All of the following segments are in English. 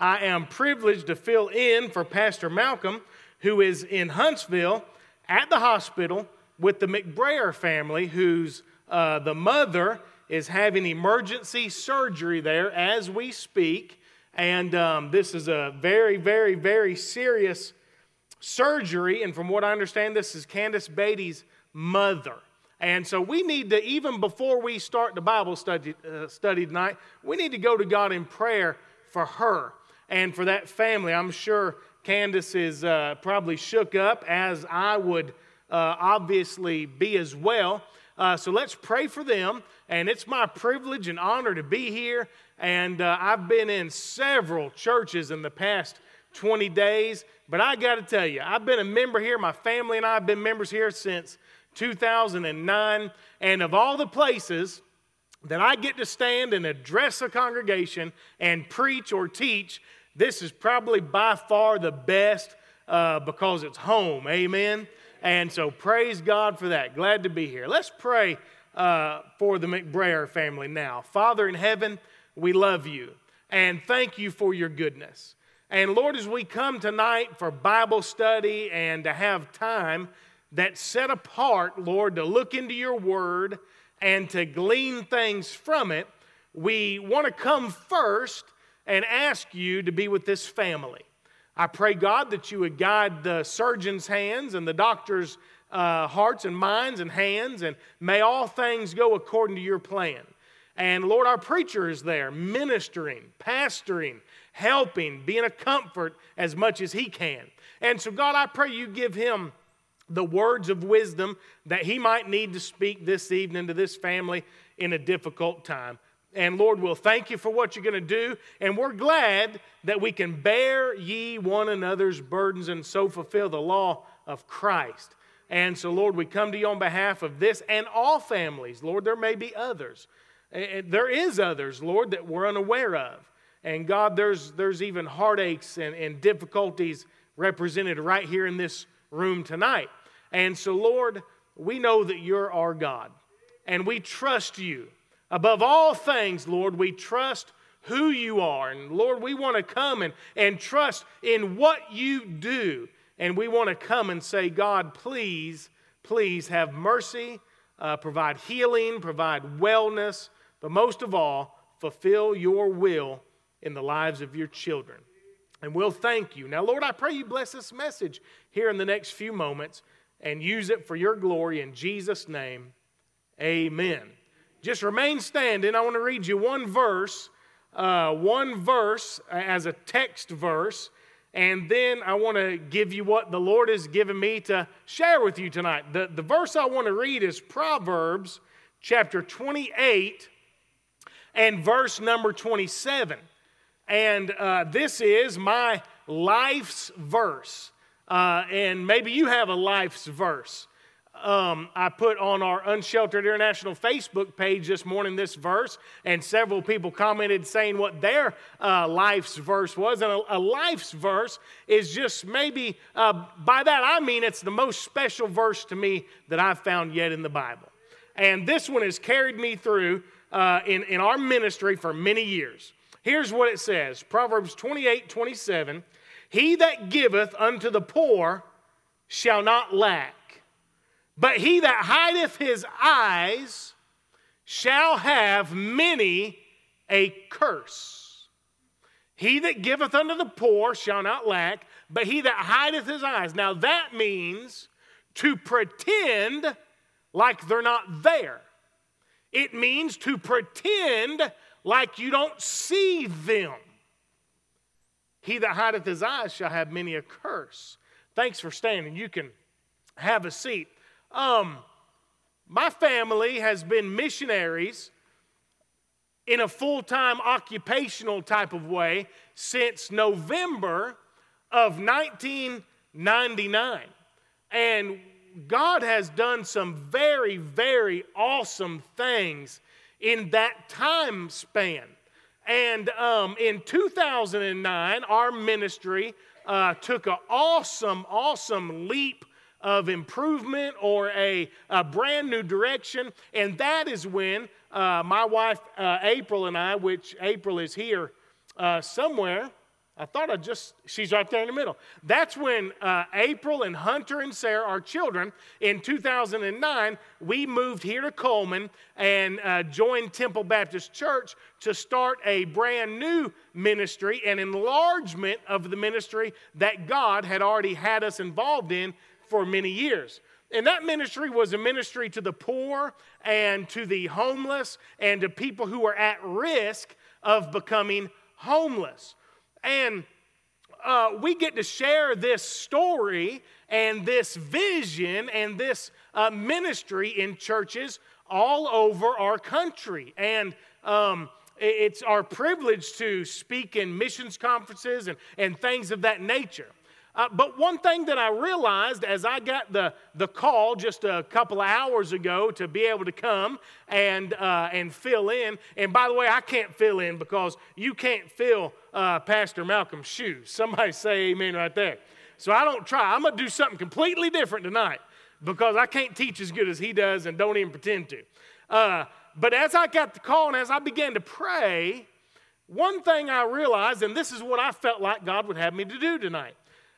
I am privileged to fill in for Pastor Malcolm, who is in Huntsville at the hospital with the McBrayer family, whose uh, the mother is having emergency surgery there as we speak. And um, this is a very, very, very serious surgery. And from what I understand, this is Candace Beatty's mother. And so we need to, even before we start the Bible study, uh, study tonight, we need to go to God in prayer for her and for that family. I'm sure Candace is uh, probably shook up, as I would uh, obviously be as well. Uh, so let's pray for them. And it's my privilege and honor to be here. And uh, I've been in several churches in the past 20 days. But I got to tell you, I've been a member here. My family and I have been members here since 2009. And of all the places, that I get to stand and address a congregation and preach or teach, this is probably by far the best uh, because it's home. Amen. And so praise God for that. Glad to be here. Let's pray uh, for the McBrayer family now. Father in heaven, we love you and thank you for your goodness. And Lord, as we come tonight for Bible study and to have time that's set apart, Lord, to look into your word and to glean things from it, we want to come first and ask you to be with this family. I pray, God, that you would guide the surgeon's hands and the doctor's uh, hearts and minds and hands, and may all things go according to your plan. And Lord, our preacher is there ministering, pastoring, helping, being a comfort as much as he can. And so, God, I pray you give him the words of wisdom that he might need to speak this evening to this family in a difficult time. And Lord, we'll thank you for what you're going to do. And we're glad that we can bear ye one another's burdens and so fulfill the law of Christ. And so, Lord, we come to you on behalf of this and all families. Lord, there may be others. There is others, Lord, that we're unaware of. And God, there's, there's even heartaches and, and difficulties represented right here in this room tonight. And so, Lord, we know that you're our God, and we trust you. Above all things, Lord, we trust who you are. And Lord, we want to come and, and trust in what you do. And we want to come and say, God, please, please have mercy, uh, provide healing, provide wellness, but most of all, fulfill your will in the lives of your children. And we'll thank you. Now, Lord, I pray you bless this message here in the next few moments and use it for your glory in Jesus' name. Amen. Just remain standing. I want to read you one verse, uh, one verse as a text verse, and then I want to give you what the Lord has given me to share with you tonight. The, the verse I want to read is Proverbs chapter 28 and verse number 27. And uh, this is my life's verse. Uh, and maybe you have a life's verse. Um, I put on our Unsheltered International Facebook page this morning this verse, and several people commented saying what their uh, life's verse was. And a, a, life's verse is just maybe, uh, by that I mean it's the most special verse to me that I've found yet in the Bible. And this one has carried me through uh, in, in our ministry for many years. Here's what it says Proverbs 28 27. He that giveth unto the poor shall not lack, but he that hideth his eyes shall have many a curse. He that giveth unto the poor shall not lack, but he that hideth his eyes. Now that means to pretend like they're not there. It means to pretend like you don't see them. He that hideth his eyes shall have many a curse. Thanks for standing. You can have a seat. Um, my family has been missionaries in a full time occupational type of way since November of 1999. And God has done some very, very awesome things in that time span. And um, in 2009, our ministry uh, took an awesome, awesome leap of improvement or a, a, brand new direction. And that is when uh, my wife, uh, April, and I, which April is here uh, somewhere, I thought I just, she's right there in the middle. That's when uh, April and Hunter and Sarah, our children, in 2009, we moved here to Cullman and uh, joined Temple Baptist Church to start a brand new ministry, an enlargement of the ministry that God had already had us involved in for many years. And that ministry was a ministry to the poor and to the homeless and to people who are at risk of becoming homeless. And uh, we get to share this story and this vision and this uh, ministry in churches all over our country. And um, it's our privilege to speak in missions conferences and, and things of that nature. Uh, but one thing that I realized as I got the, the call just a couple of hours ago to be able to come and, uh, and fill in, and by the way, I can't fill in because you can't fill uh, Pastor Malcolm's shoes. Somebody say amen right there. So I don't try. I'm going to do something completely different tonight because I can't teach as good as he does and don't even pretend to. Uh, but as I got the call and as I began to pray, one thing I realized, and this is what I felt like God would have me to do tonight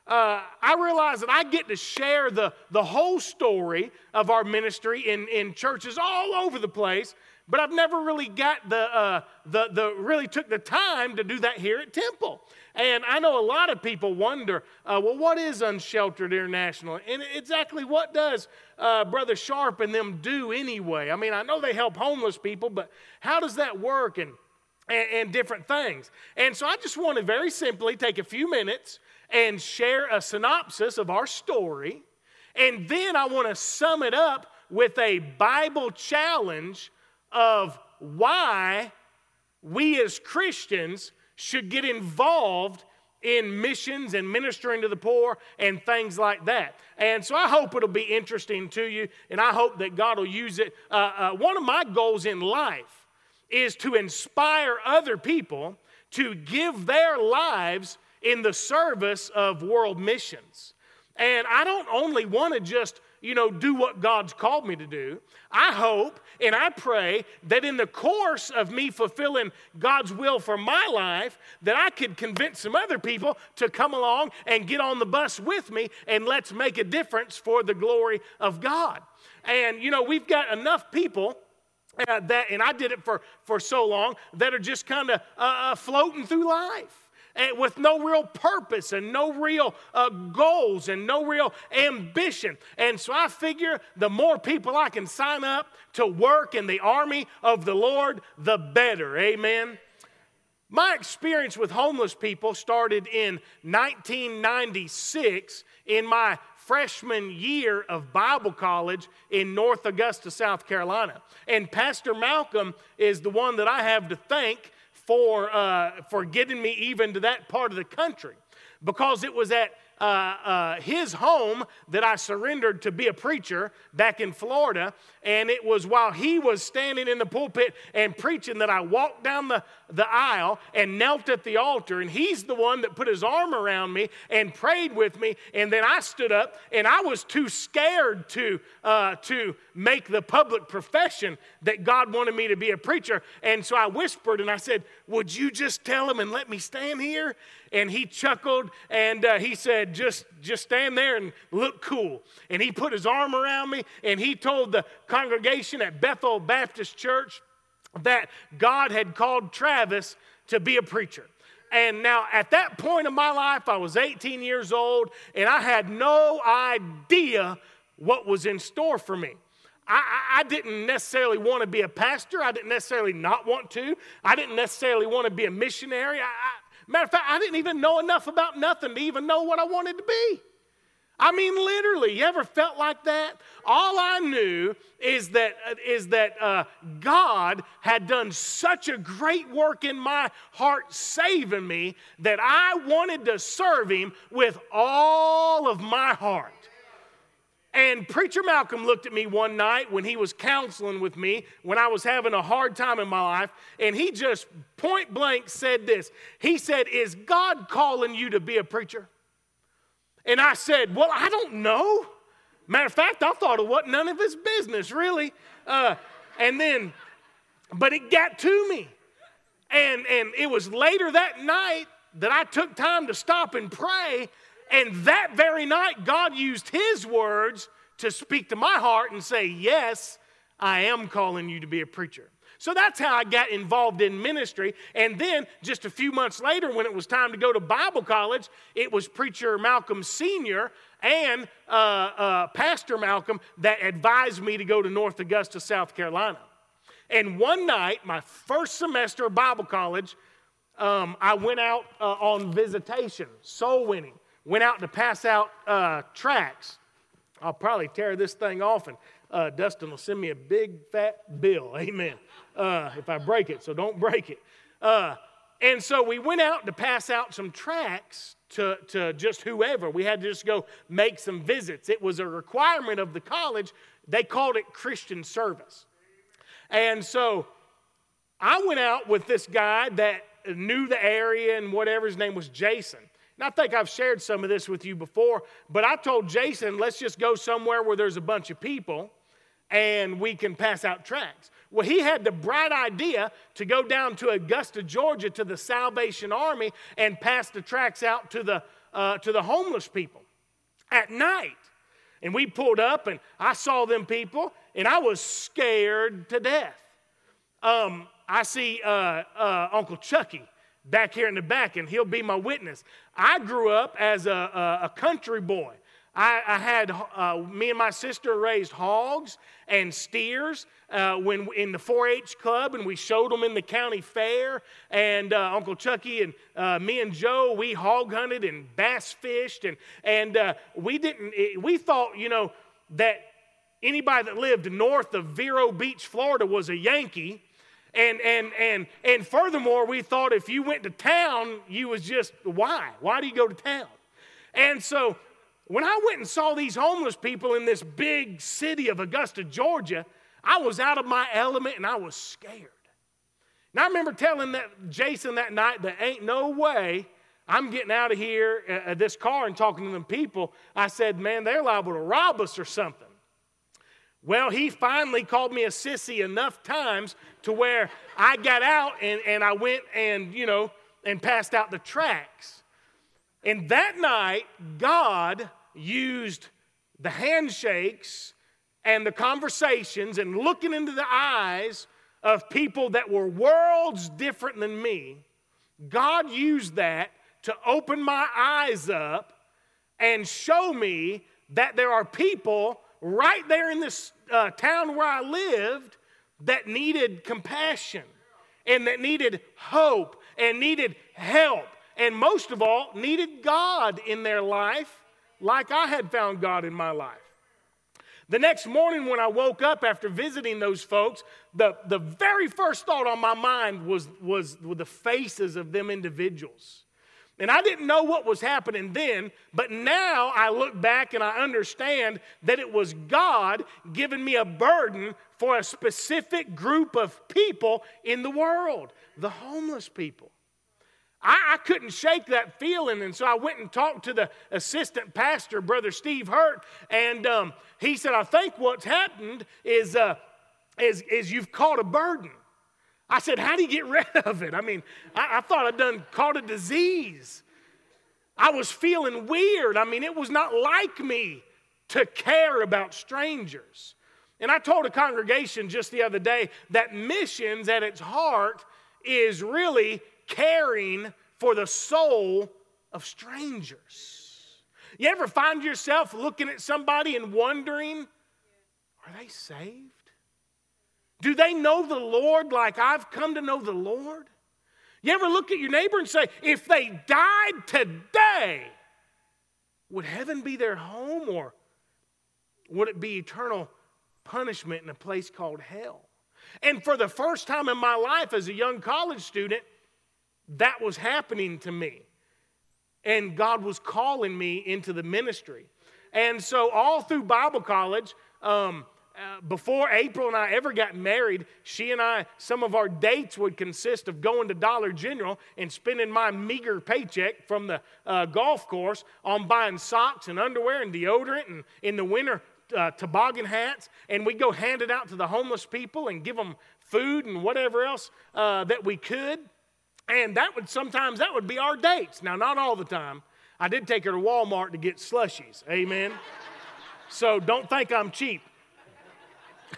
uh, I realize that I get to share the, the whole story of our ministry in, in churches all over the place, but I've never really got the, uh, the, the really took the time to do that here at Temple. And I know a lot of people wonder, uh, well, what is Unsheltered International? And exactly what does uh, Brother Sharpe and them do anyway? I mean, I know they help homeless people, but how does that work and, and, and different things? And so I just want to very simply take a few minutes and share a synopsis of our story. And then I want to sum it up with a Bible challenge of why we as Christians should get involved in missions and ministering to the poor and things like that. And so I hope it'll be interesting to you, and I hope that God will use it. Uh, uh, one of my goals in life is to inspire other people to give their lives in the service of world missions. And I don't only want to just, you know, do what God's called me to do. I hope and I pray that in the course of me fulfilling God's will for my life, that I could convince some other people to come along and get on the bus with me and let's make a difference for the glory of God. And, you know, we've got enough people. Uh, that, and I did it for, for so long, that are just kind of uh, uh, floating through life with no real purpose and no real uh, goals and no real ambition. And so I figure the more people I can sign up to work in the army of the Lord, the better. Amen. My experience with homeless people started in 1996 in my freshman year of Bible college in North Augusta, South Carolina. And Pastor Malcolm is the one that I have to thank for, uh, for getting me even to that part of the country because it was at uh, uh, his home that I surrendered to be a preacher back in Florida. And it was while he was standing in the pulpit and preaching that I walked down the, the aisle and knelt at the altar. And he's the one that put his arm around me and prayed with me. And then I stood up and I was too scared to, uh, to make the public profession that God wanted me to be a preacher. And so I whispered and I said, Would you just tell him and let me stand here? And he chuckled and uh, he said, just, just stand there and look cool. And he put his arm around me and he told the congregation at Bethel Baptist Church that God had called Travis to be a preacher. And now, at that point in my life, I was 18 years old, and I had no idea what was in store for me. I, I, didn't necessarily want to be a pastor. I didn't necessarily not want to. I didn't necessarily want to be a missionary. I, Matter of fact, I didn't even know enough about nothing to even know what I wanted to be. I mean, literally, you ever felt like that? All I knew is that, is that uh, God had done such a great work in my heart saving me that I wanted to serve Him with all of my heart. And Preacher Malcolm looked at me one night when he was counseling with me when I was having a hard time in my life, and he just point blank said this. He said, Is God calling you to be a preacher? And I said, Well, I don't know. Matter of fact, I thought it wasn't none of his business, really. Uh, and then, but it got to me. And, and it was later that night that I took time to stop and pray. And that very night, God used His words to speak to my heart and say, Yes, I am calling you to be a preacher. So that's how I got involved in ministry. And then just a few months later, when it was time to go to Bible college, it was Preacher Malcolm Sr. and uh, uh, Pastor Malcolm that advised me to go to North Augusta, South Carolina. And one night, my first semester of Bible college, um, I went out uh, on visitation, soul winning. Went out to pass out uh, tracts. I'll probably tear this thing off, and uh, Dustin will send me a big fat bill. Amen uh, if I break it, so don't break it. Uh, and so we went out to pass out some tracts to, to just whoever. We had to just go make some visits. It was a requirement of the college. They called it Christian service. And so I went out with this guy that knew the area and whatever. His name was Jason. And I think I've shared some of this with you before, but I told Jason, let's just go somewhere where there's a bunch of people and we can pass out tracts. Well, he had the bright idea to go down to Augusta, Georgia, to the Salvation Army and pass the tracts out to the, uh, to the homeless people at night. And we pulled up, and I saw them people, and I was scared to death. Um, I see uh, uh, Uncle Chucky back here in the back, and he'll be my witness. I grew up as a, a, a country boy. I, I had, uh, me and my sister raised hogs and steers uh, when in the 4-H club, and we showed them in the county fair. And uh, Uncle Chucky and uh, me and Joe, we hog hunted and bass fished, and and uh, we didn't. We thought, you know, that anybody that lived north of Vero Beach, Florida, was a Yankee. And and and and furthermore, we thought if you went to town, you was just why? Why do you go to town? And so when I went and saw these homeless people in this big city of Augusta, Georgia, I was out of my element and I was scared. Now I remember telling that Jason that night that ain't no way I'm getting out of here, uh, uh, this car, and talking to them people. I said, man, they're liable to rob us or something. Well, he finally called me a sissy enough times to where I got out and, and I went and, you know, and passed out the tracts. And that night, God used the handshakes and the conversations and looking into the eyes of people that were worlds different than me. God used that to open my eyes up and show me that there are people right there in this uh, town where I lived that needed compassion and that needed hope and needed help and most of all, needed God in their life like I had found God in my life. The next morning, when I woke up after visiting those folks, the, the very first thought on my mind was, was the faces of them individuals. And I didn't know what was happening then, but now I look back and I understand that it was God giving me a burden for a specific group of people in the world the homeless people. I, I, couldn't shake that feeling, and so I went and talked to the assistant pastor, Brother Steve Hurt, and um, he said, I think what's happened is, uh, is, is you've caught a burden. I said, How do you get rid of it? I mean, I, I thought I'd done caught a disease. I was feeling weird. I mean, it was not like me to care about strangers. And I told a congregation just the other day that missions at its heart is really caring for the soul of strangers. You ever find yourself looking at somebody and wondering, are they saved? Do they know the Lord like I've come to know the Lord? You ever look at your neighbor and say, if they died today, would heaven be their home or would it be eternal punishment in a place called hell? And for the first time in my life as a young college student, that was happening to me. And God was calling me into the ministry. And so, all through Bible college, um, uh, before April and I ever got married, she and I, some of our dates would consist of going to Dollar General and spending my meager paycheck from the uh, golf course on buying socks and underwear and deodorant and in the winter, uh, toboggan hats. And we'd go hand it out to the homeless people and give them food and whatever else uh, that we could. And that would sometimes that would be our dates. Now, not all the time. I did take her to Walmart to get slushies. Amen. so don't think I'm cheap.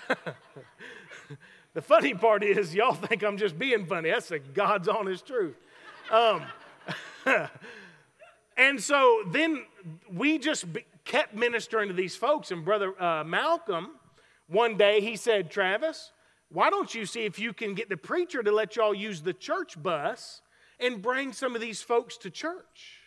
the funny part is, y'all think I'm just being funny. That's the God's honest truth. Um, and so then we just kept ministering to these folks. And Brother uh, Malcolm, one day he said, Travis, why don't you see if you can get the preacher to let y'all use the church bus and bring some of these folks to church?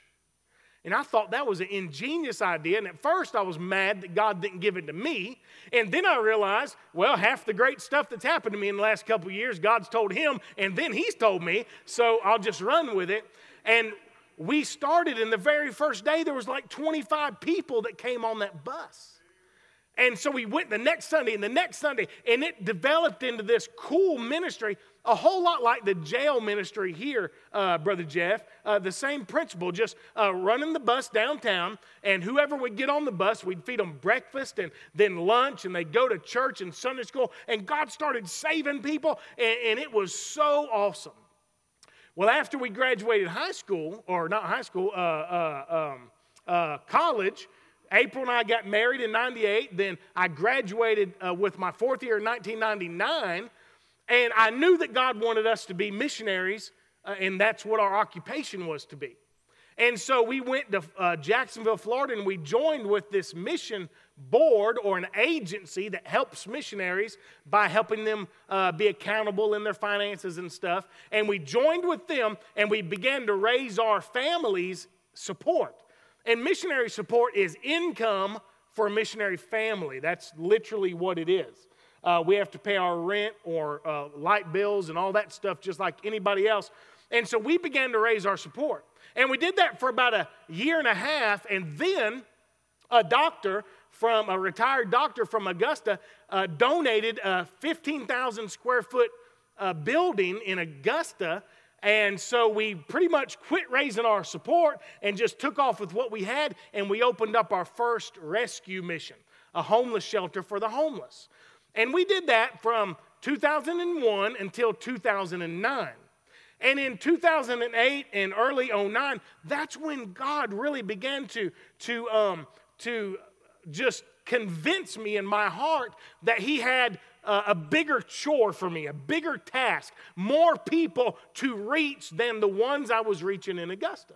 And I thought that was an ingenious idea. And at first, I was mad that God didn't give it to me. And then I realized, well, half the great stuff that's happened to me in the last couple years, God's told him, and then he's told me. So I'll just run with it. And we started, and the very first day, there was like 25 people that came on that bus. And so we went the next Sunday and the next Sunday, and it developed into this cool ministry, a whole lot like the jail ministry here, uh, Brother Jeff. Uh, the same principle, just uh, running the bus downtown, and whoever would get on the bus, we'd feed them breakfast and then lunch, and they'd go to church and Sunday school. And God started saving people, and, and it was so awesome. Well, after we graduated high school, or not high school, uh, uh, um, uh, college, April and I got married in 98. Then I graduated uh, with my fourth year in 1999. And I knew that God wanted us to be missionaries, uh, and that's what our occupation was to be. And so we went to uh, Jacksonville, Florida, and we joined with this mission board or an agency that helps missionaries by helping them uh, be accountable in their finances and stuff. And we joined with them and we began to raise our families' support. And missionary support is income for a missionary family. That's literally what it is. Uh, we have to pay our rent or uh, light bills and all that stuff just like anybody else. And so we began to raise our support. And we did that for about a year and a half. And then a doctor from a retired doctor from Augusta uh, donated a 15,000 square foot uh, building in Augusta and so we pretty much quit raising our support and just took off with what we had, and we opened up our first rescue mission, a homeless shelter for the homeless. And we did that from 2001 until 2009. And in 2008 and early 09, that's when God really began to, to, um, to just convince me in my heart that He had a bigger chore for me, a bigger task, more people to reach than the ones I was reaching in Augusta.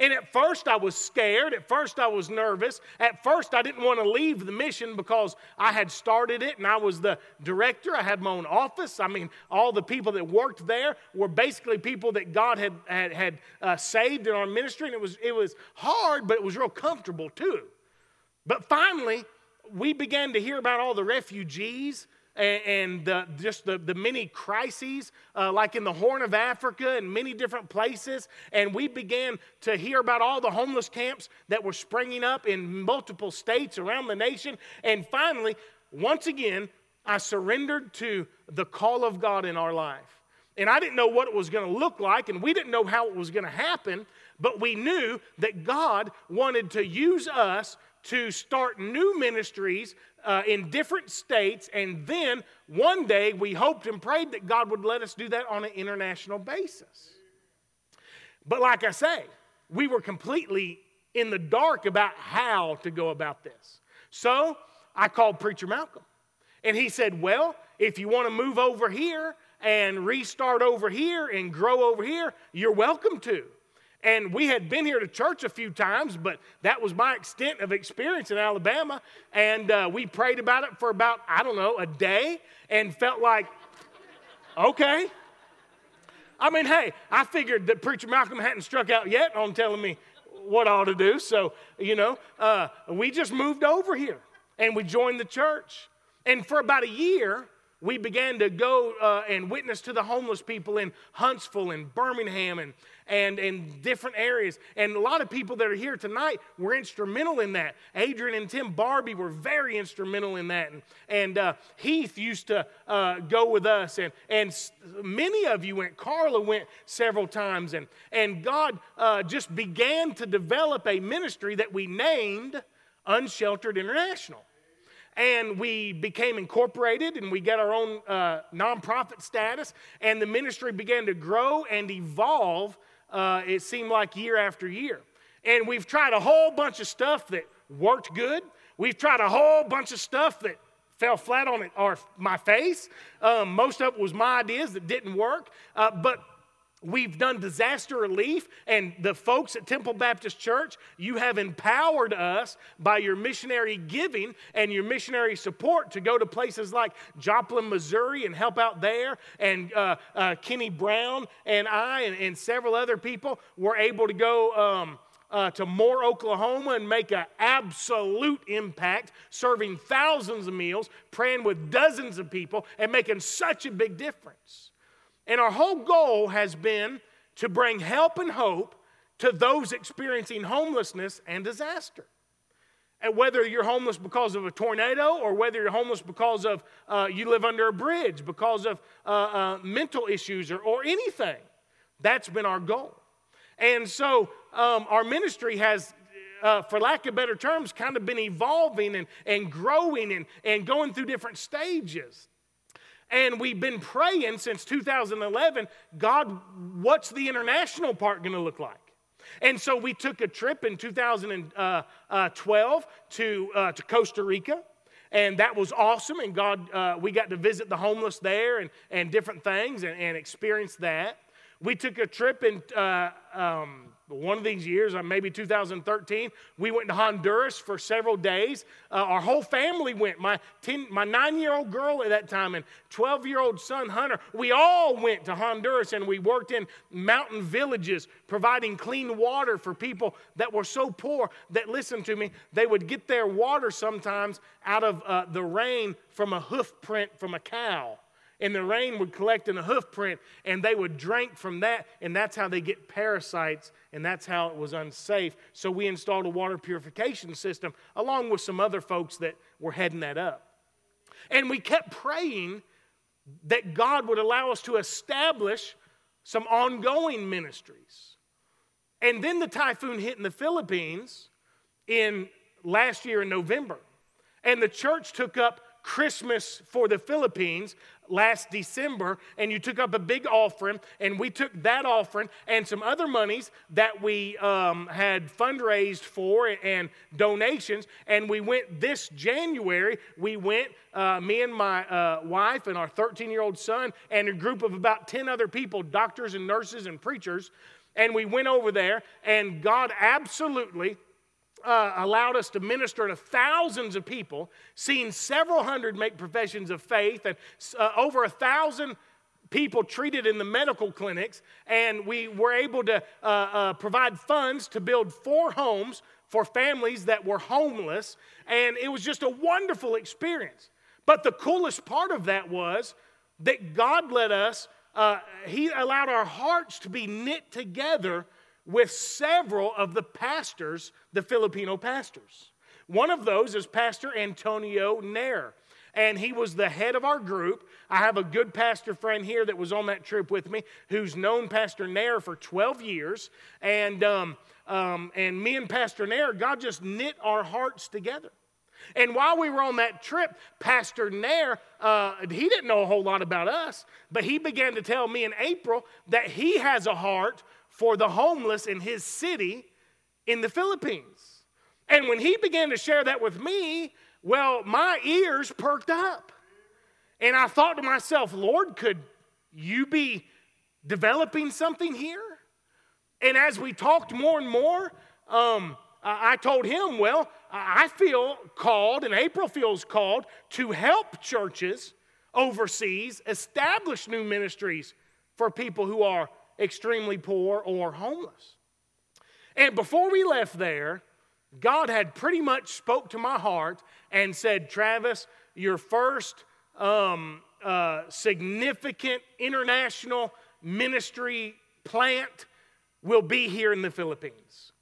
And at first, I was scared. At first, I was nervous. At first, I didn't want to leave the mission because I had started it and I was the director. I had my own office. I mean, all the people that worked there were basically people that God had, had, had uh, saved in our ministry. And it was, it was hard, but it was real comfortable too. But finally, we began to hear about all the refugees and, and the, just the, the many crises, uh, like in the Horn of Africa and many different places. And we began to hear about all the homeless camps that were springing up in multiple states around the nation. And finally, once again, I surrendered to the call of God in our life. And I didn't know what it was going to look like, and we didn't know how it was going to happen, but we knew that God wanted to use us to start new ministries uh, in different states. And then one day we hoped and prayed that God would let us do that on an international basis. But like I say, we were completely in the dark about how to go about this. So I called Preacher Malcolm. And he said, Well, if you want to move over here and restart over here and grow over here, you're welcome to. And we had been here to church a few times, but that was my extent of experience in Alabama. And uh, we prayed about it for about, I don't know, a day and felt like, okay. I mean, hey, I figured that Preacher Malcolm hadn't struck out yet on telling me what I ought to do. So, you know, uh, we just moved over here and we joined the church. And for about a year, we began to go uh, and witness to the homeless people in Huntsville and Birmingham and, and, in different areas. And a lot of people that are here tonight were instrumental in that. Adrian and Tim Barbie were very instrumental in that. And, and uh, Heath used to uh, go with us. And, and many of you went. Carla went several times. And, and God uh, just began to develop a ministry that we named Unsheltered International. and we became incorporated and we got our own uh, nonprofit status and the ministry began to grow and evolve uh, it seemed like year after year. And we've tried a whole bunch of stuff that worked good. We've tried a whole bunch of stuff that fell flat on it or my face. Um, most of it was my ideas that didn't work. Uh, but We've done disaster relief, and the folks at Temple Baptist Church, you have empowered us by your missionary giving and your missionary support to go to places like Joplin, Missouri, and help out there. And uh, uh, Kenny Brown and I, and, and, several other people, were able to go. Um, uh, to Moore, Oklahoma, and make an absolute impact, serving thousands of meals, praying with dozens of people, and making such a big difference. And our whole goal has been to bring help and hope to those experiencing homelessness and disaster. And whether you're homeless because of a tornado or whether you're homeless because of uh, you live under a bridge, because of uh, uh, mental issues or, or anything, that's been our goal. And so um, our ministry has, uh, for lack of better terms, kind of been evolving and, and growing and, and going through different stages. And we've been praying since 2011 God, what's the international part going to look like? And so we took a trip in 2012 to, uh, to Costa Rica. And that was awesome. And God, uh, we got to visit the homeless there and, and different things and, and experience that. We took a trip in uh, um, one of these years, uh, maybe 2013, we went to Honduras for several days. Uh, our whole family went. My, 10, my nine year old girl at that time and 12 year old son, Hunter, we all went to Honduras and we worked in mountain villages providing clean water for people that were so poor that, listen to me, they would get their water sometimes out of uh, the rain from a hoof print from a cow and the rain would collect in a hoof print and they would drink from that and that's how they get parasites and that's how it was unsafe. So we installed a water purification system along with some other folks that were heading that up. And we kept praying that god would allow us to establish some ongoing ministries. And then the typhoon hit in the philippines in last year in november. And the church took up Christmas for the Philippines last December, and you took up a big offering, and we took that offering and some other monies that we um, had fundraised for and donations, and we went this January. We went, uh, me and my uh, wife and our 13 year old son, and a group of about 10 other people, doctors and nurses and preachers, and we went over there, and God absolutely uh, allowed us to minister to thousands of people, seeing several hundred make professions of faith, and uh, over a thousand people treated in the medical clinics. And we were able to uh, uh, provide funds to build four homes for families that were homeless. And it was just a wonderful experience. But the coolest part of that was that God let us, uh, He allowed our hearts to be knit together with several of the pastors, the Filipino pastors. One of those is Pastor Antonio Nair, and he was the head of our group. I have a good pastor friend here that was on that trip with me who's known Pastor Nair for 12 years. And, um, um, and me and Pastor Nair, God just knit our hearts together. And while we were on that trip, Pastor Nair, uh, he didn't know a whole lot about us, but he began to tell me in April that he has a heart for the homeless in his city in the Philippines. And when he began to share that with me, well, my ears perked up. And I thought to myself, Lord, could you be developing something here? And as we talked more and more, um, I told him, well, I feel called, and April feels called, to help churches overseas establish new ministries for people who are extremely poor, or homeless. And before we left there, God had pretty much spoke to my heart and said, Travis, your first um, uh, significant international ministry plant will be here in the Philippines.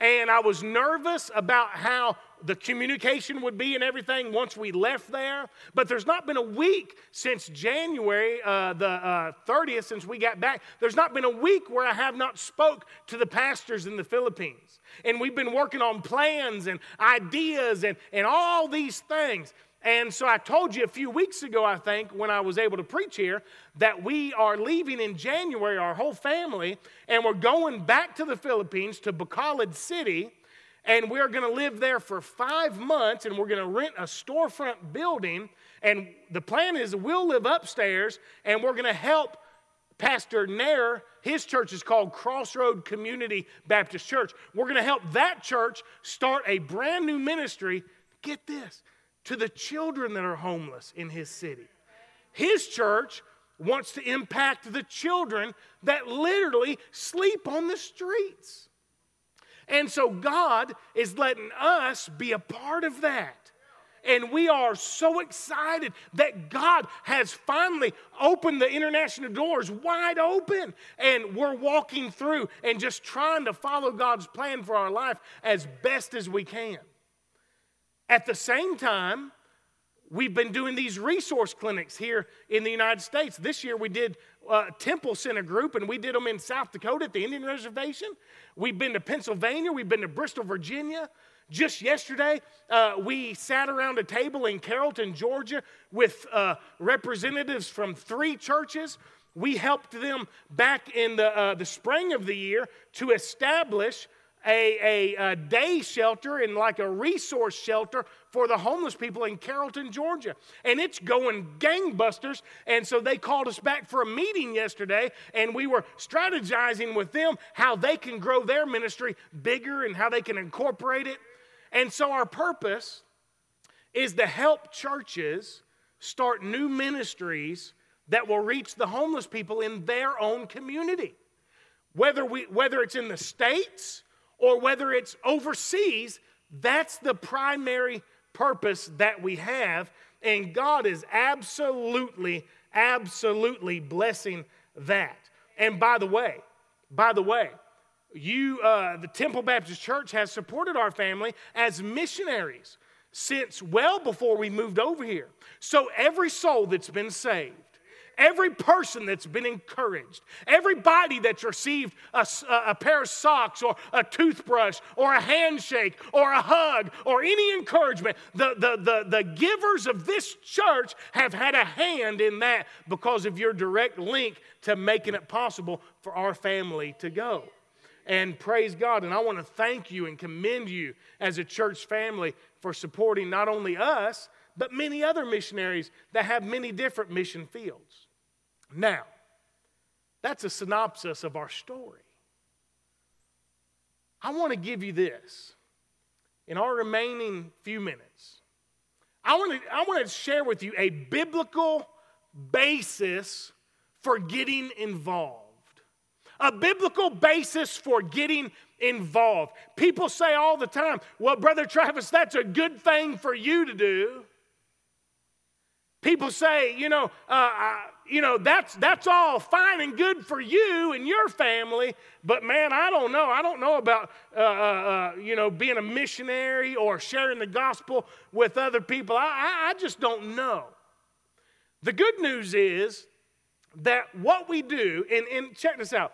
And I was nervous about how the communication would be and everything once we left there. But there's not been a week since January uh, the uh, 30th, since we got back. There's not been a week where I have not spoke to the pastors in the Philippines. And we've been working on plans and ideas and, and all these things. And so I told you a few weeks ago, I think, when I was able to preach here, that we are leaving in January, our whole family, and we're going back to the Philippines, to Bacolod City, and we're going to live there for five months, and we're going to rent a storefront building. And the plan is we'll live upstairs, and we're going to help Pastor Nair, his church is called Crossroad Community Baptist Church. We're going to help that church start a brand new ministry. Get this to the children that are homeless in his city. His church wants to impact the children that literally sleep on the streets. And so God is letting us be a part of that. And we are so excited that God has finally opened the international doors wide open. And we're walking through and just trying to follow God's plan for our life as best as we can. At the same time, we've been doing these resource clinics here in the United States. This year we did a Temple Center group, and we did them in South Dakota at the Indian Reservation. We've been to Pennsylvania, we've been to Bristol, Virginia. Just yesterday, uh, we sat around a table in Carrollton, Georgia, with uh, representatives from three churches. We helped them back in the, uh, the spring of the year to establish a, a, a, day shelter and like a resource shelter for the homeless people in Carrollton, Georgia. And it's going gangbusters. And so they called us back for a meeting yesterday, and we were strategizing with them how they can grow their ministry bigger and how they can incorporate it. And so our purpose is to help churches start new ministries that will reach the homeless people in their own community. Whether, we, whether it's in the States, or whether it's overseas, that's the primary purpose that we have. And God is absolutely, absolutely blessing that. And by the way, by the way, you, uh, the Temple Baptist Church, has supported our family as missionaries since well before we moved over here. So every soul that's been saved, Every person that's been encouraged, everybody that's received a, a, pair of socks or a toothbrush or a handshake or a hug or any encouragement, the, the, the, the givers of this church have had a hand in that because of your direct link to making it possible for our family to go. And praise God. And I want to thank you and commend you as a church family for supporting not only us, but many other missionaries that have many different mission fields. Now, that's a synopsis of our story. I want to give you this in our remaining few minutes. I want to, I want to share with you a biblical basis for getting involved. A biblical basis for getting involved. People say all the time, well, Brother Travis, that's a good thing for you to do. People say, you know, uh, I, you know, that's, that's all fine and good for you and your family, but man, I don't know. I don't know about, uh, uh, uh, you know, being a missionary or sharing the gospel with other people. I, I, I just don't know. The good news is that what we do, and, and check this out,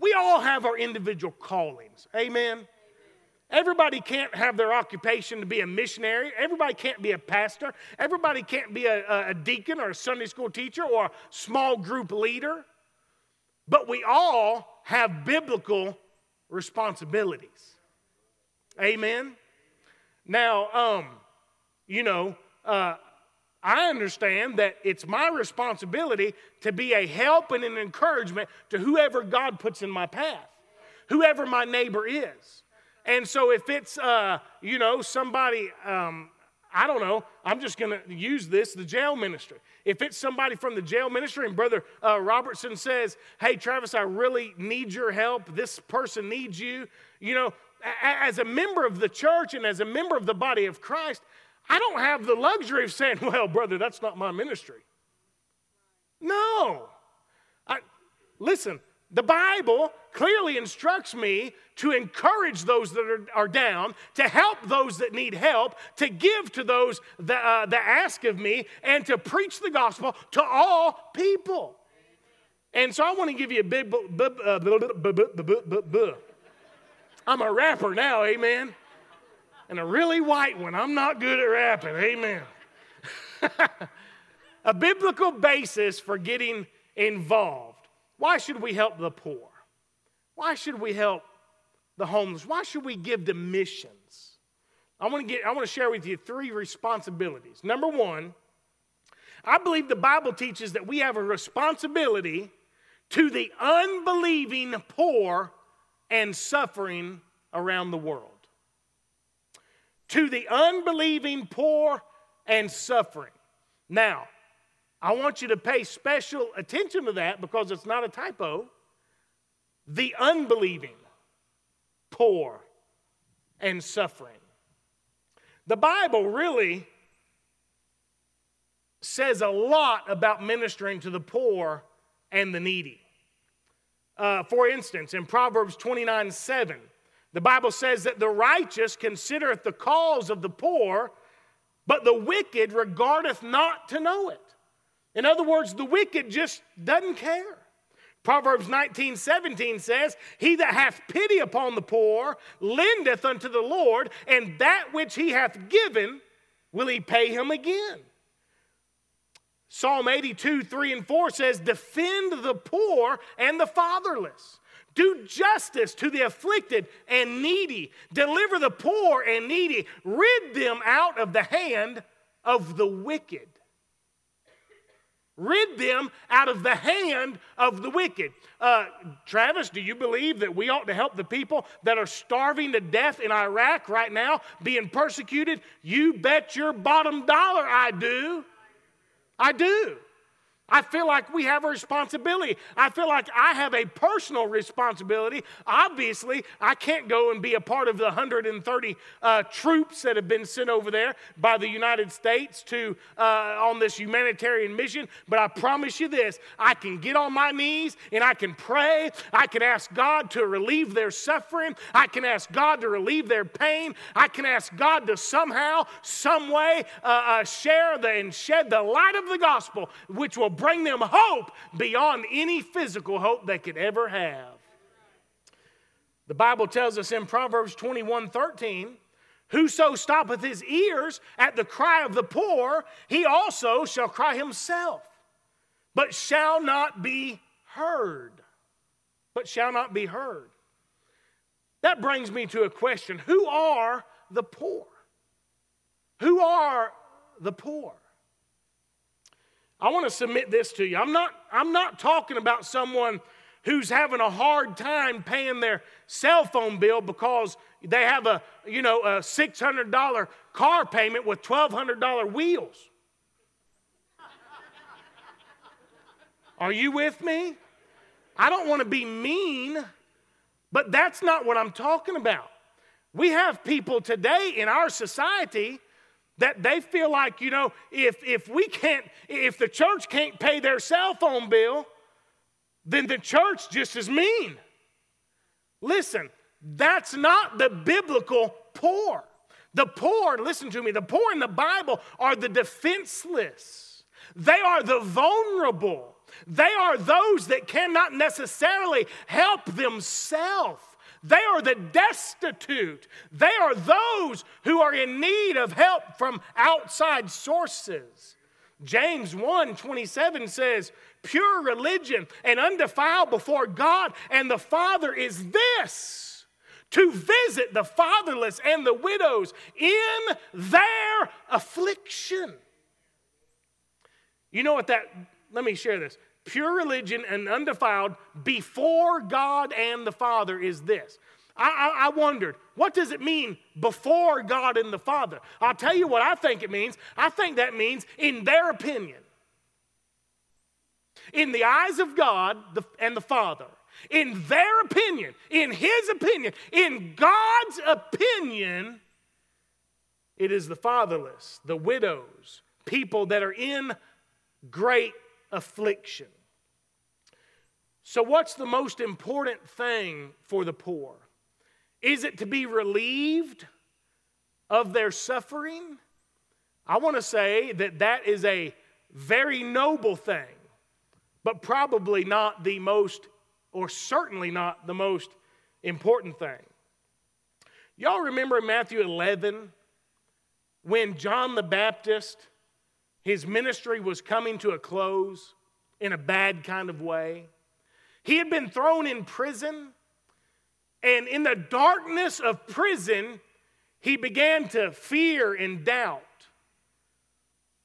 we all have our individual callings. Amen. Everybody can't have their occupation to be a missionary. Everybody can't be a pastor. Everybody can't be a, a, deacon or a Sunday school teacher or a small group leader. But we all have biblical responsibilities. Amen. Now, um, you know, uh, I understand that it's my responsibility to be a help and an encouragement to whoever God puts in my path, whoever my neighbor is. And so if it's, uh, you know, somebody, um, I don't know, I'm just going to use this the jail ministry. If it's somebody from the jail ministry and Brother uh, Robertson says, Hey, Travis, I really need your help, this person needs you, you know, as a member of the church and as a member of the body of Christ, I don't have the luxury of saying, Well, brother, that's not my ministry. No. I, listen, the Bible clearly instructs me to encourage those that are, are, down, to help those that need help, to give to those that, uh, that ask of me, and to preach the gospel to all people. And so I want to give you a big. I'm a rapper now, amen. And a really white one. I'm not good at rapping, amen. a biblical basis for getting involved. Why should we help the poor? Why should we help the homeless? Why should we give to missions? I want to get I want to share with you three responsibilities. Number 1, I believe the Bible teaches that we have a responsibility to the unbelieving poor and suffering around the world. To the unbelieving poor and suffering. Now, I want you to pay special attention to that because it's not a typo. The unbelieving, poor, and suffering. The Bible really says a lot about ministering to the poor and the needy. Uh, for instance, in Proverbs 29 7, the Bible says that the righteous considereth the cause of the poor, but the wicked regardeth not to know it. In other words, the wicked just doesn't care. Proverbs 19, 17 says, He that hath pity upon the poor lendeth unto the Lord, and that which he hath given will he pay him again. Psalm 82, 3 and 4 says, Defend the poor and the fatherless. Do justice to the afflicted and needy. Deliver the poor and needy. Rid them out of the hand of the wicked. Rid them out of the hand of the wicked. Uh, Travis, do you believe that we ought to help the people that are starving to death in Iraq right now, being persecuted? You bet your bottom dollar I do. I do. I feel like we have a responsibility. I feel like I have a personal responsibility. Obviously, I can't go and be a part of the 130 uh, troops that have been sent over there by the United States to uh, on this humanitarian mission. But I promise you this: I can get on my knees and I can pray. I can ask God to relieve their suffering. I can ask God to relieve their pain. I can ask God to somehow, some way, uh, uh share the, and shed the light of the gospel, which will bring them hope beyond any physical hope they could ever have. The Bible tells us in Proverbs 21 13, Whoso stoppeth his ears at the cry of the poor, he also shall cry himself, but shall not be heard. But shall not be heard. That brings me to a question Who are the poor? Who are the poor? I want to submit this to you. I'm not, I'm not talking about someone who's having a hard time paying their cell phone bill because they have a, you know, a $600 car payment with $1,200 wheels. Are you with me? I don't want to be mean, but that's not what I'm talking about. We have people today in our society that they feel like, you know, if, if we can't, if the church can't pay their cell phone bill, then the church just is mean. Listen, that's not the biblical poor. The poor, listen to me, the poor in the Bible are the defenseless, they are the vulnerable, they are those that cannot necessarily help themselves. They are the destitute. They are those who are in need of help from outside sources. James 1 27 says, Pure religion and undefiled before God and the Father is this to visit the fatherless and the widows in their affliction. You know what that, let me share this pure religion and undefiled before God and the Father is this. I, I, wondered, what does it mean before God and the Father? I'll tell you what I think it means. I think that means in their opinion. In the eyes of God and the Father, in their opinion, in His opinion, in God's opinion, it is the fatherless, the widows, people that are in great affliction. So, what's the most important thing for the poor? Is it to be relieved of their suffering? I want to say that that is a very noble thing, but probably not the most, or certainly not the most important thing. Y'all remember Matthew 11 when John the Baptist His ministry was coming to a close in a bad kind of way. He had been thrown in prison, and in the darkness of prison, he began to fear and doubt.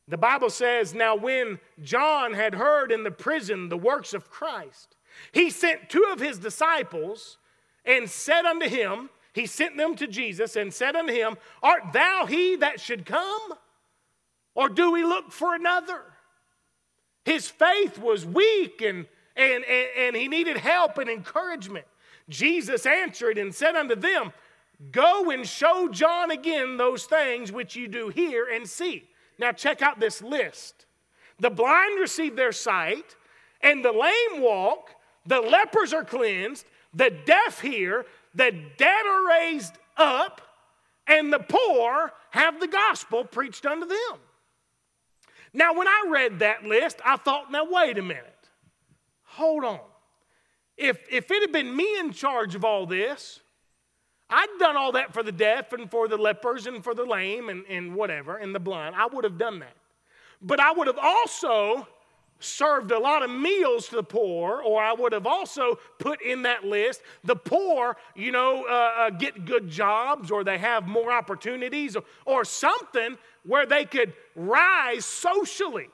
The Bible says, Now when John had heard in the prison the works of Christ, he sent two of his disciples and said unto him, He sent them to Jesus and said unto him, Art thou he that should come? Or do we look for another? His faith was weak and, and, and, and he needed help and encouragement. Jesus answered and said unto them, Go and show John again those things which you do hear and see. Now, check out this list. The blind receive their sight, and the lame walk, the lepers are cleansed, the deaf hear, the dead are raised up, and the poor have the gospel preached unto them. Now, when I read that list, I thought, now, wait a minute. Hold on. If, if it had been me in charge of all this, I'd done all that for the deaf and for the lepers and for the lame and, and whatever, and the blind. I would have done that. But I would have also served a lot of meals to the poor, or I would have also put in that list the poor, you know, uh, uh, get good jobs or they have more opportunities or, or something where they could rise socially.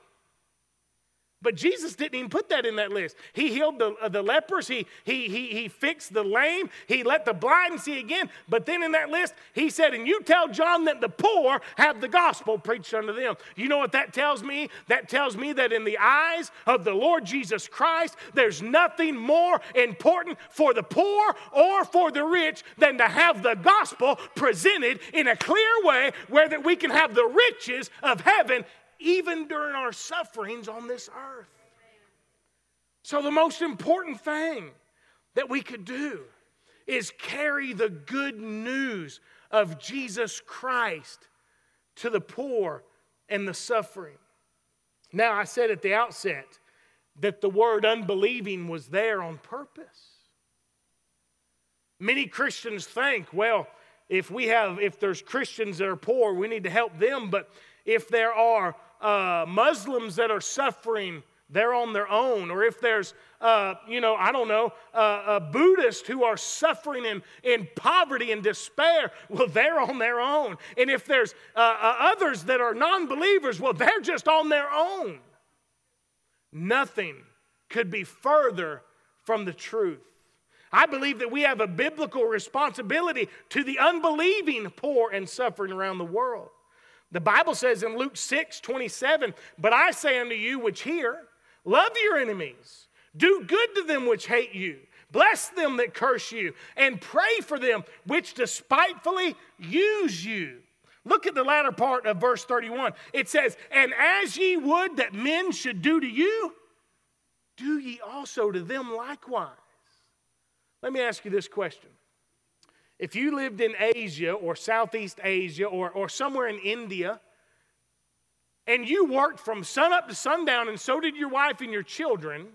But Jesus didn't even put that in that list. He healed the, uh, the lepers, he, he, he, he fixed the lame, he let the blind see again. But then in that list, he said, And you tell John that the poor have the gospel preached unto them. You know what that tells me? That tells me that in the eyes of the Lord Jesus Christ, there's nothing more important for the poor or for the rich than to have the gospel presented in a clear way where that we can have the riches of heaven even during our sufferings on this earth. So, the most important thing that we could do is carry the good news of Jesus Christ to the poor and the suffering. Now, I said at the outset that the word unbelieving was there on purpose. Many Christians think, well, if we have if there's Christians that are poor, we need to help them, but if there are uh, Muslims that are suffering, they're on their own. Or if there's, uh, you know, I don't know, uh, Buddhists who are suffering in, in poverty and despair, well, they're on their own. And if there's uh, uh, others that are non believers, well, they're just on their own. Nothing could be further from the truth. I believe that we have a biblical responsibility to the unbelieving poor and suffering around the world. The Bible says in Luke 6 27, But I say unto you which hear, love your enemies, do good to them which hate you, bless them that curse you, and pray for them which despitefully use you. Look at the latter part of verse 31. It says, And as ye would that men should do to you, do ye also to them likewise. Let me ask you this question if you lived in Asia or Southeast Asia or, or somewhere in India, and you worked from sun up to sundown, and so did your wife and your children,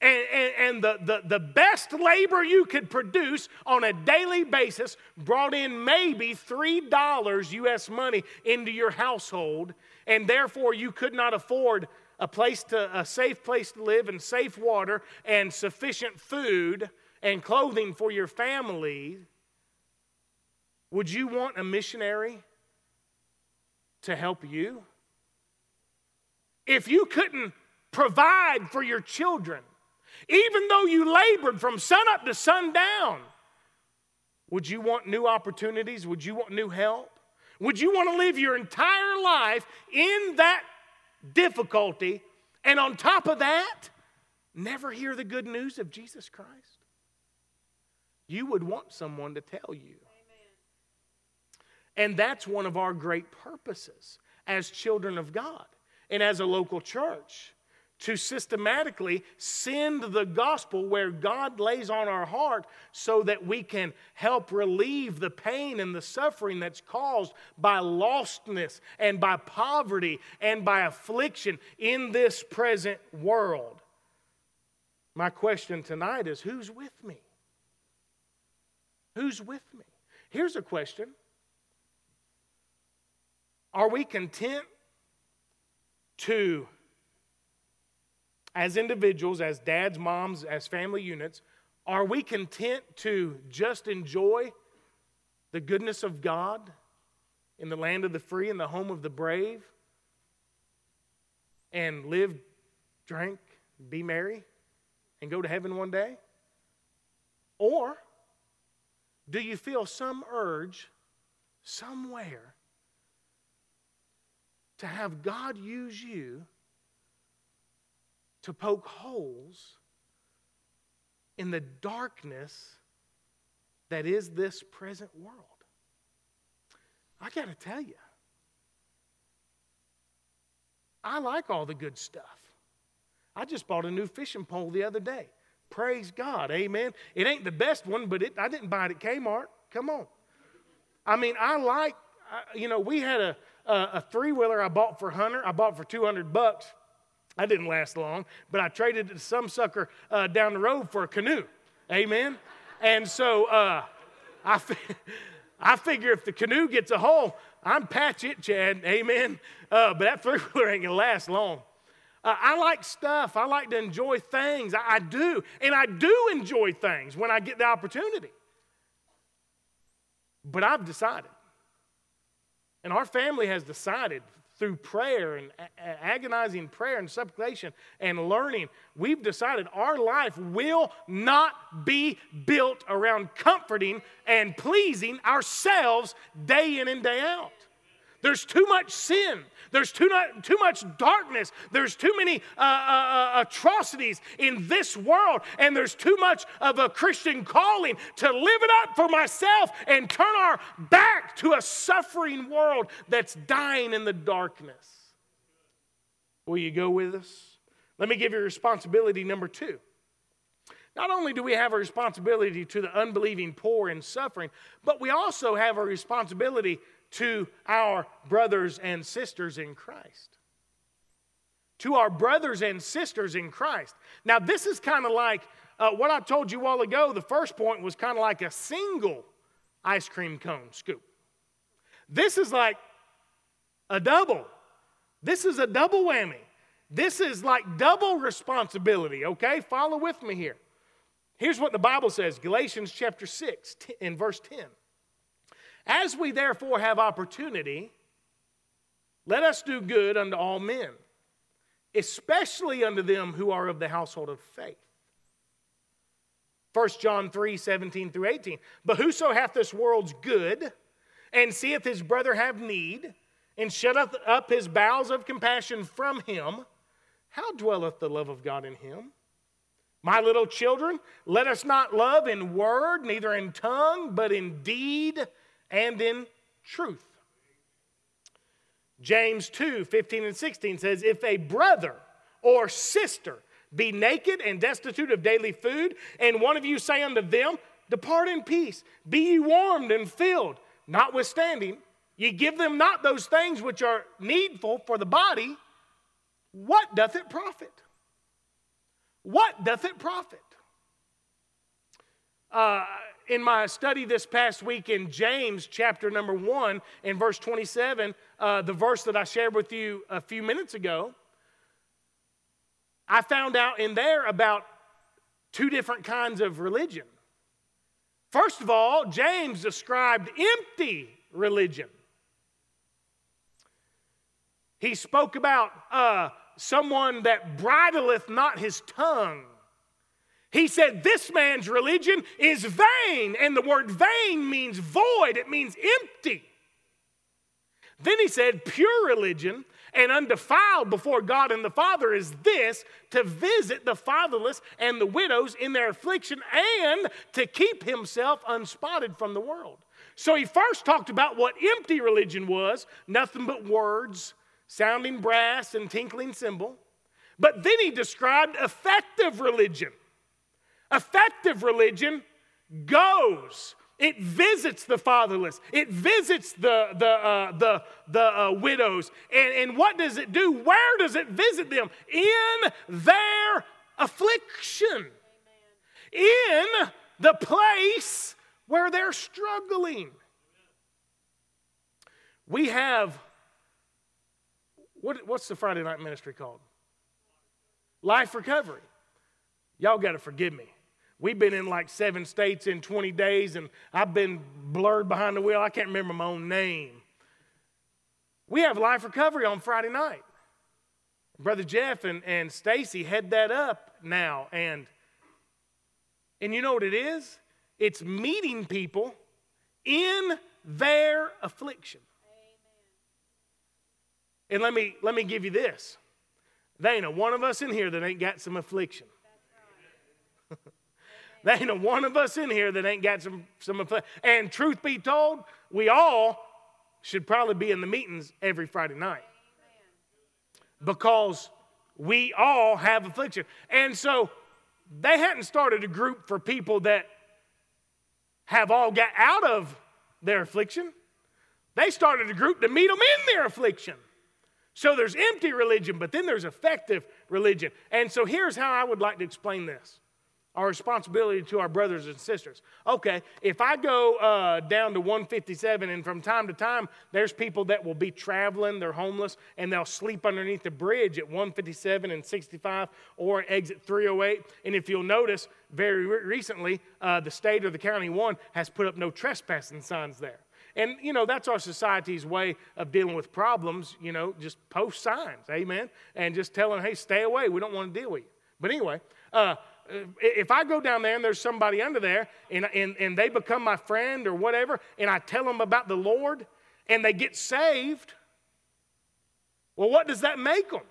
and, and, and, the, the, the best labor you could produce on a daily basis brought in maybe $3 US money into your household, and therefore you could not afford a place to a safe place to live and safe water and sufficient food and clothing for your family, would you want a missionary to help you? If you couldn't provide for your children, even though you labored from sunup to sundown, would you want new opportunities? Would you want new help? Would you want to live your entire life in that difficulty and on top of that, never hear the good news of Jesus Christ? You would want someone to tell you. Amen. And that's one of our great purposes as children of God and as a local church to systematically send the gospel where God lays on our heart so that we can help relieve the pain and the suffering that's caused by lostness and by poverty and by affliction in this present world. My question tonight is who's with me? Who's with me? Here's a question Are we content to, as individuals, as dads, moms, as family units, are we content to just enjoy the goodness of God in the land of the free and the home of the brave and live, drink, be merry, and go to heaven one day? Or do you feel some urge somewhere to have God use you to poke holes in the darkness that is this present world? I got to tell you, I like all the good stuff. I just bought a new fishing pole the other day. Praise God. Amen. It ain't the best one, but it, I didn't buy it at Kmart. Come on. I mean, I like, you know, we had a, a, a three wheeler I bought for Hunter. I bought for 200 bucks. I didn't last long, but I traded it to some sucker uh, down the road for a canoe. Amen. and so uh, I, I figure if the canoe gets a hole, I'm patch it, Chad. Amen. Uh, but that three wheeler ain't gonna last long. Uh, I like stuff. I like to enjoy things. I, I do. And I do enjoy things when I get the opportunity. But I've decided, and our family has decided through prayer and agonizing prayer and supplication and learning, we've decided our life will not be built around comforting and pleasing ourselves day in and day out. There's too much sin. There's too, not, too much darkness. There's too many uh, uh, uh, atrocities in this world. And there's too much of a Christian calling to live it up for myself and turn our back to a suffering world that's dying in the darkness. Will you go with us? Let me give you responsibility number two. Not only do we have a responsibility to the unbelieving poor and suffering, but we also have a responsibility to our brothers and sisters in Christ. To our brothers and sisters in Christ. Now, this is kind of like uh, what I told you a while ago. The first point was kind of like a single ice cream cone scoop. This is like a double. This is a double whammy. This is like double responsibility, okay? Follow with me here. Here's what the Bible says Galatians chapter 6 in verse 10. As we therefore have opportunity, let us do good unto all men, especially unto them who are of the household of faith. 1 John 3 17 through 18. But whoso hath this world's good, and seeth his brother have need, and shutteth up his bowels of compassion from him, how dwelleth the love of God in him? My little children, let us not love in word, neither in tongue, but in deed and in truth. James 2 15 and 16 says, If a brother or sister be naked and destitute of daily food, and one of you say unto them, Depart in peace, be ye warmed and filled, notwithstanding, ye give them not those things which are needful for the body, what doth it profit? What doth it profit? Uh, in my study this past week in James chapter number one in verse 27, uh, the verse that I shared with you a few minutes ago, I found out in there about two different kinds of religion. First of all, James described empty religion. He spoke about uh, someone that bridleth not his tongue he said, This man's religion is vain. And the word vain means void, it means empty. Then he said, Pure religion and undefiled before God and the Father is this to visit the fatherless and the widows in their affliction and to keep himself unspotted from the world. So he first talked about what empty religion was nothing but words, sounding brass, and tinkling cymbal. But then he described effective religion Effective religion goes. It visits the fatherless. It visits the, the, uh, the, the uh, widows. And, and what does it do? Where does it visit them? In their affliction. In the place where they're struggling. We have What, what's the Friday night ministry called? Life Recovery. Y'all got to forgive me. We've been in like seven states in 20 days, and I've been blurred behind the wheel. I can't remember my own name. We have Life Recovery on Friday night. Brother Jeff and, and Stacy head that up now. And, and you know what it is? It's meeting people in their affliction. Amen. And let me, let me give you this. There ain't a one of us in here that ain't got some affliction. There ain't a one of us in here that ain't got some, some affliction. And truth be told, we all should probably be in the meetings every Friday night. Because we all have affliction. And so they hadn't started a group for people that have all got out of their affliction. They started a group to meet them in their affliction. So there's empty religion, but then there's effective religion. And so here's how I would like to explain this our responsibility to our brothers and sisters. Okay, if I go uh, down to 157 and from time to time there's people that will be traveling, they're homeless, and they'll sleep underneath the bridge at 157 and 65 or exit 308. And if you'll notice, very re- recently, uh, the state or the county one has put up no trespassing signs there. And, you know, that's our society's way of dealing with problems, you know, just post signs, amen? And just telling, hey, stay away. We don't want to deal with you. But anyway, uh, Uh, if I go down there and there's somebody under there and, and, and they become my friend or whatever, and I tell them about the Lord and they get saved, well, what does that make them?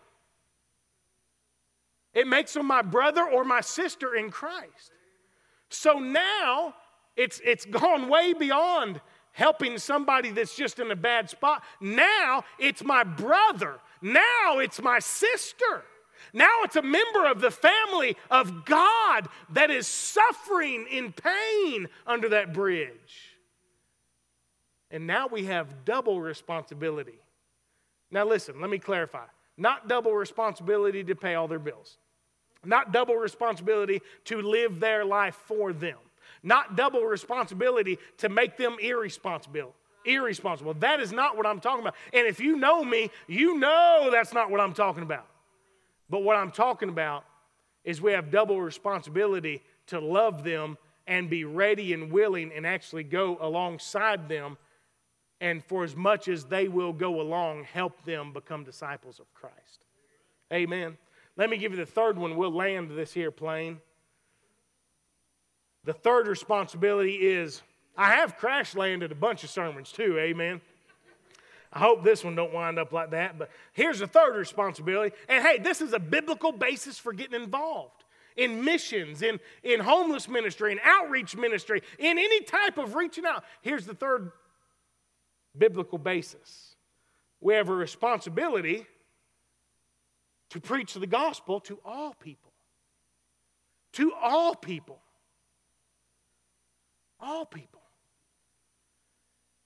It makes them my brother or my sister in Christ. So now it's, it's gone way beyond helping somebody that's just in a bad spot. Now it's my brother. Now it's my sister. Now it's a member of the family of God that is suffering in pain under that bridge. And now we have double responsibility. Now, listen, let me clarify. Not double responsibility to pay all their bills, not double responsibility to live their life for them not double responsibility to make them irresponsible. Irresponsible. That is not what I'm talking about. And if you know me, you know that's not what I'm talking about. But what I'm talking about is we have double responsibility to love them and be ready and willing and actually go alongside them. And for as much as they will go along, help them become disciples of Christ. Amen. Let me give you the third one. We'll land this here plane. The third responsibility is I have crash landed a bunch of sermons too, amen. I hope this one don't wind up like that, but here's the third responsibility. And hey, this is a biblical basis for getting involved in missions, in, in homeless ministry, in outreach ministry, in any type of reaching out. Here's the third biblical basis. We have a responsibility to preach the gospel to all people. To all people. All people.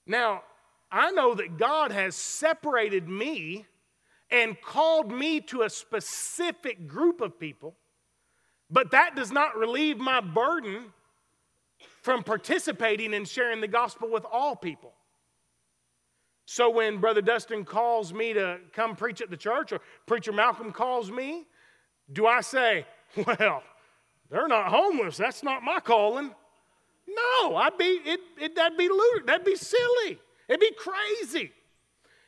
Now, I know that God has separated me and called me to a specific group of people, but that does not relieve my burden from participating in sharing the gospel with all people. So when Brother Dustin calls me to come preach at the church, or Preacher Malcolm calls me, do I say, Well, they're not homeless. That's not my calling. No, I'd be, it, it, that'd be ludicrous. That'd be silly. It'd be crazy.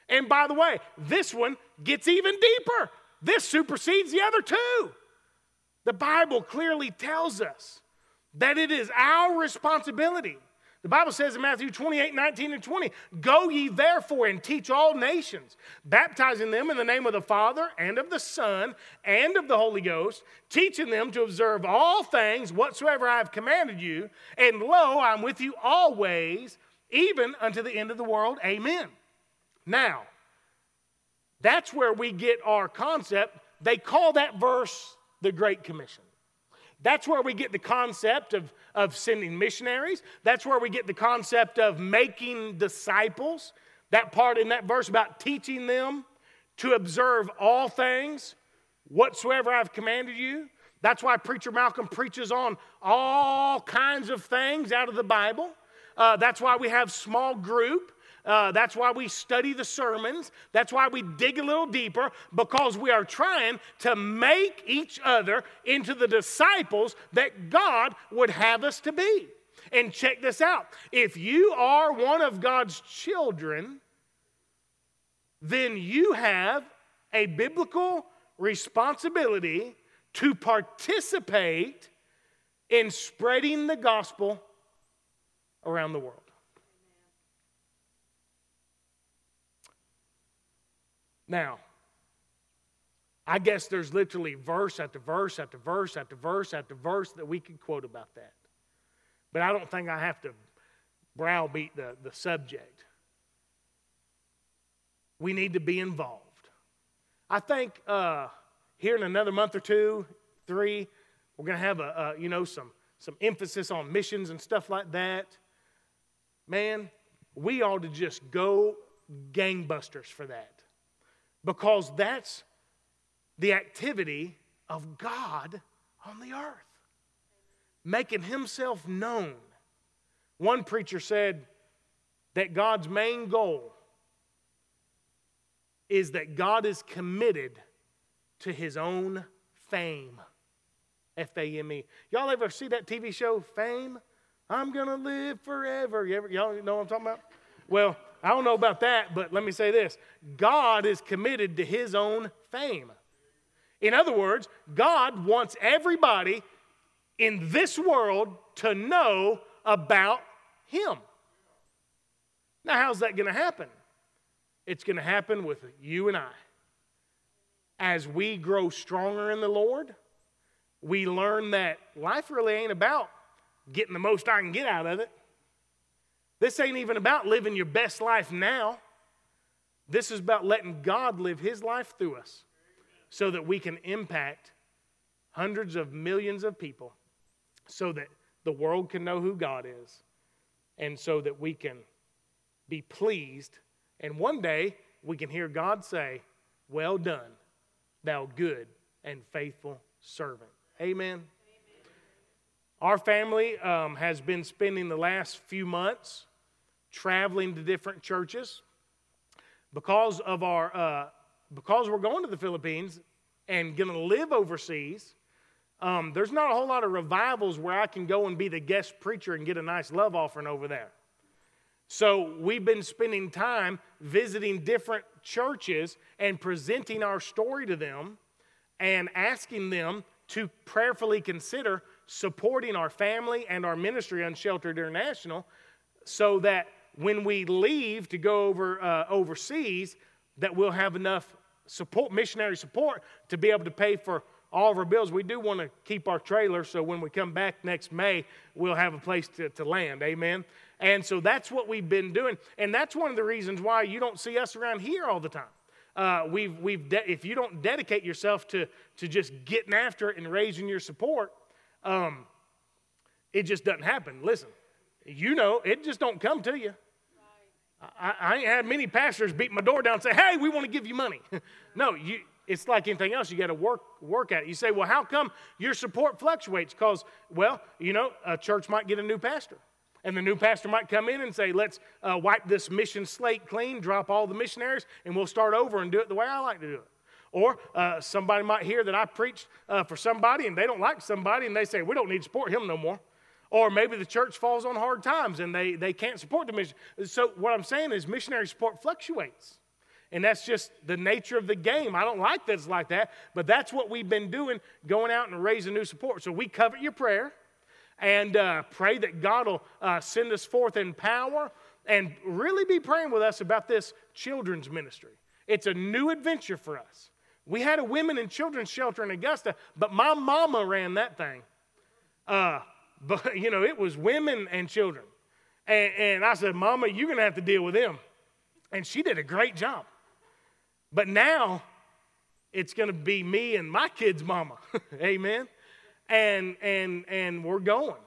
And by the way, this one gets even deeper. This supersedes the other two. The Bible clearly tells us that it is our responsibility the Bible says in Matthew 28 19 and 20, Go ye therefore and teach all nations, baptizing them in the name of the Father and of the Son and of the Holy Ghost, teaching them to observe all things whatsoever I have commanded you. And lo, I'm with you always, even unto the end of the world. Amen. Now, that's where we get our concept. They call that verse the Great Commission. That's where we get the concept of, of sending missionaries. That's where we get the concept of making disciples. That part in that verse about teaching them to observe all things whatsoever I've commanded you. That's why Preacher Malcolm preaches on all kinds of things out of the Bible. Uh, that's why we have small group. Uh, that's why we study the sermons. That's why we dig a little deeper because we are trying to make each other into the disciples that God would have us to be. And check this out if you are one of God's children, then you have a biblical responsibility to participate in spreading the gospel around the world. Now, I guess there's literally verse after verse after verse after verse after verse that we could quote about that. But I don't think I have to browbeat the, the subject. We need to be involved. I think uh, here in another month or two, three, we're going to have a, a, you know some some emphasis on missions and stuff like that. Man, we ought to just go gangbusters for that because that's the activity of God on the earth, making himself known. One preacher said that God's main goal is that God is committed to his own fame. F A M E. Y'all ever see that TV show, Fame? I'm going to live forever. You ever, y'all know what I'm talking about? Well, I don't know about that, but let me say this God is committed to his own fame. In other words, God wants everybody in this world to know about him. Now, how's that going to happen? It's going to happen with you and I. As we grow stronger in the Lord, we learn that life really ain't about getting the most I can get out of it. This ain't even about living your best life now. This is about letting God live His life through us so that we can impact hundreds of millions of people, so that the world can know who God is, and so that we can be pleased. And one day we can hear God say, Well done, thou good and faithful servant. Amen. Our family um, has been spending the last few months traveling to different churches because of our uh, because we're going to the Philippines and going to live overseas. Um, there's not a whole lot of revivals where I can go and be the guest preacher and get a nice love offering over there. So we've been spending time visiting different churches and presenting our story to them and asking them to prayerfully consider supporting our family and our ministry, Unsheltered International, so that when we leave to go over uh, overseas, that we'll have enough support, missionary support, to be able to pay for all of our bills. We do want to keep our trailer, so when we come back next May, we'll have a place to, to land. Amen. And so that's what we've been doing, and that's one of the reasons why you don't see us around here all the time. Uh, we've, we've de- if you don't dedicate yourself to, to just getting after it and raising your support, um, it just doesn't happen. Listen, you know, it just don't come to you. I, I, ain't had many pastors beat my door down and say, hey, we want to give you money. no, you, it's like anything else. You got to work, work at it. You say, well, how come your support fluctuates? Because, well, you know, a church might get a new pastor. And the new pastor might come in and say, let's uh, wipe this mission slate clean, drop all the missionaries, and we'll start over and do it the way I like to do it. Or uh, somebody might hear that I preached uh, for somebody and they don't like somebody and they say, we don't need to support him no more. Or maybe the church falls on hard times and they, they can't support the mission. So, what I'm saying is, missionary support fluctuates. And that's just the nature of the game. I don't like that it's like that, but that's what we've been doing, going out and raising new support. So, we covet your prayer and uh, pray that God will uh, send us forth in power and really be praying with us about this children's ministry. It's a new adventure for us. We had a women and children's shelter in Augusta, but my mama ran that thing. Uh, but, you know, it was women and children. And, and I said, Mama, you're going to have to deal with them. And she did a great job. But now it's going to be me and my kids' mama. Amen. And, and, and we're going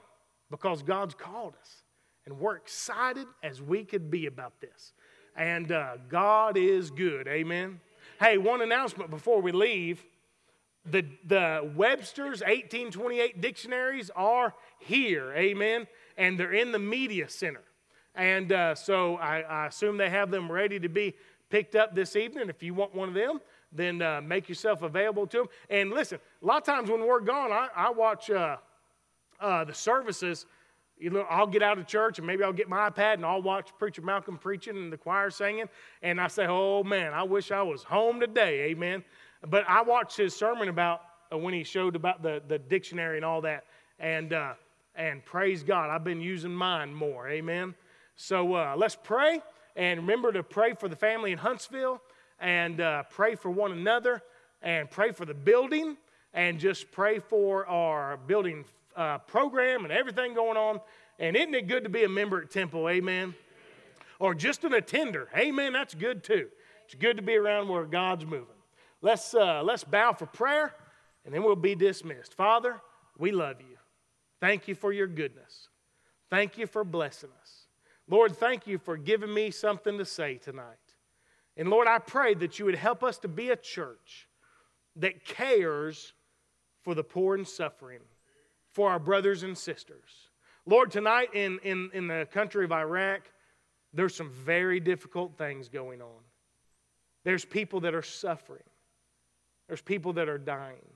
because God's called us. And we're excited as we could be about this. And uh, God is good. Amen. Hey, one announcement before we leave. The, the Webster's 1828 dictionaries are here, amen, and they're in the media center. And uh, so I, I, assume they have them ready to be picked up this evening. If you want one of them, then uh, make yourself available to them. And listen, a lot of times when we're gone, I, I watch uh, uh the services. I'll get out of church and maybe I'll get my iPad and I'll watch Preacher Malcolm preaching and the choir singing. And I say, oh man, I wish I was home today. Amen. But I watched his sermon about uh, when he showed about the, the dictionary and all that. And, uh, and praise God, I've been using mine more. Amen. So uh, let's pray. And remember to pray for the family in Huntsville and uh, pray for one another and pray for the building and just pray for our building uh, program and everything going on. And isn't it good to be a member at Temple? Amen. Or just an attender. Amen. That's good too. It's good to be around where God's moving. Let's, uh, let's bow for prayer and then we'll be dismissed. Father, we love you. Thank you for your goodness. Thank you for blessing us. Lord, thank you for giving me something to say tonight. And Lord, I pray that you would help us to be a church that cares for the poor and suffering, for our brothers and sisters. Lord, tonight in, in, in the country of Iraq, there's some very difficult things going on. There's people that are suffering, there's people that are dying.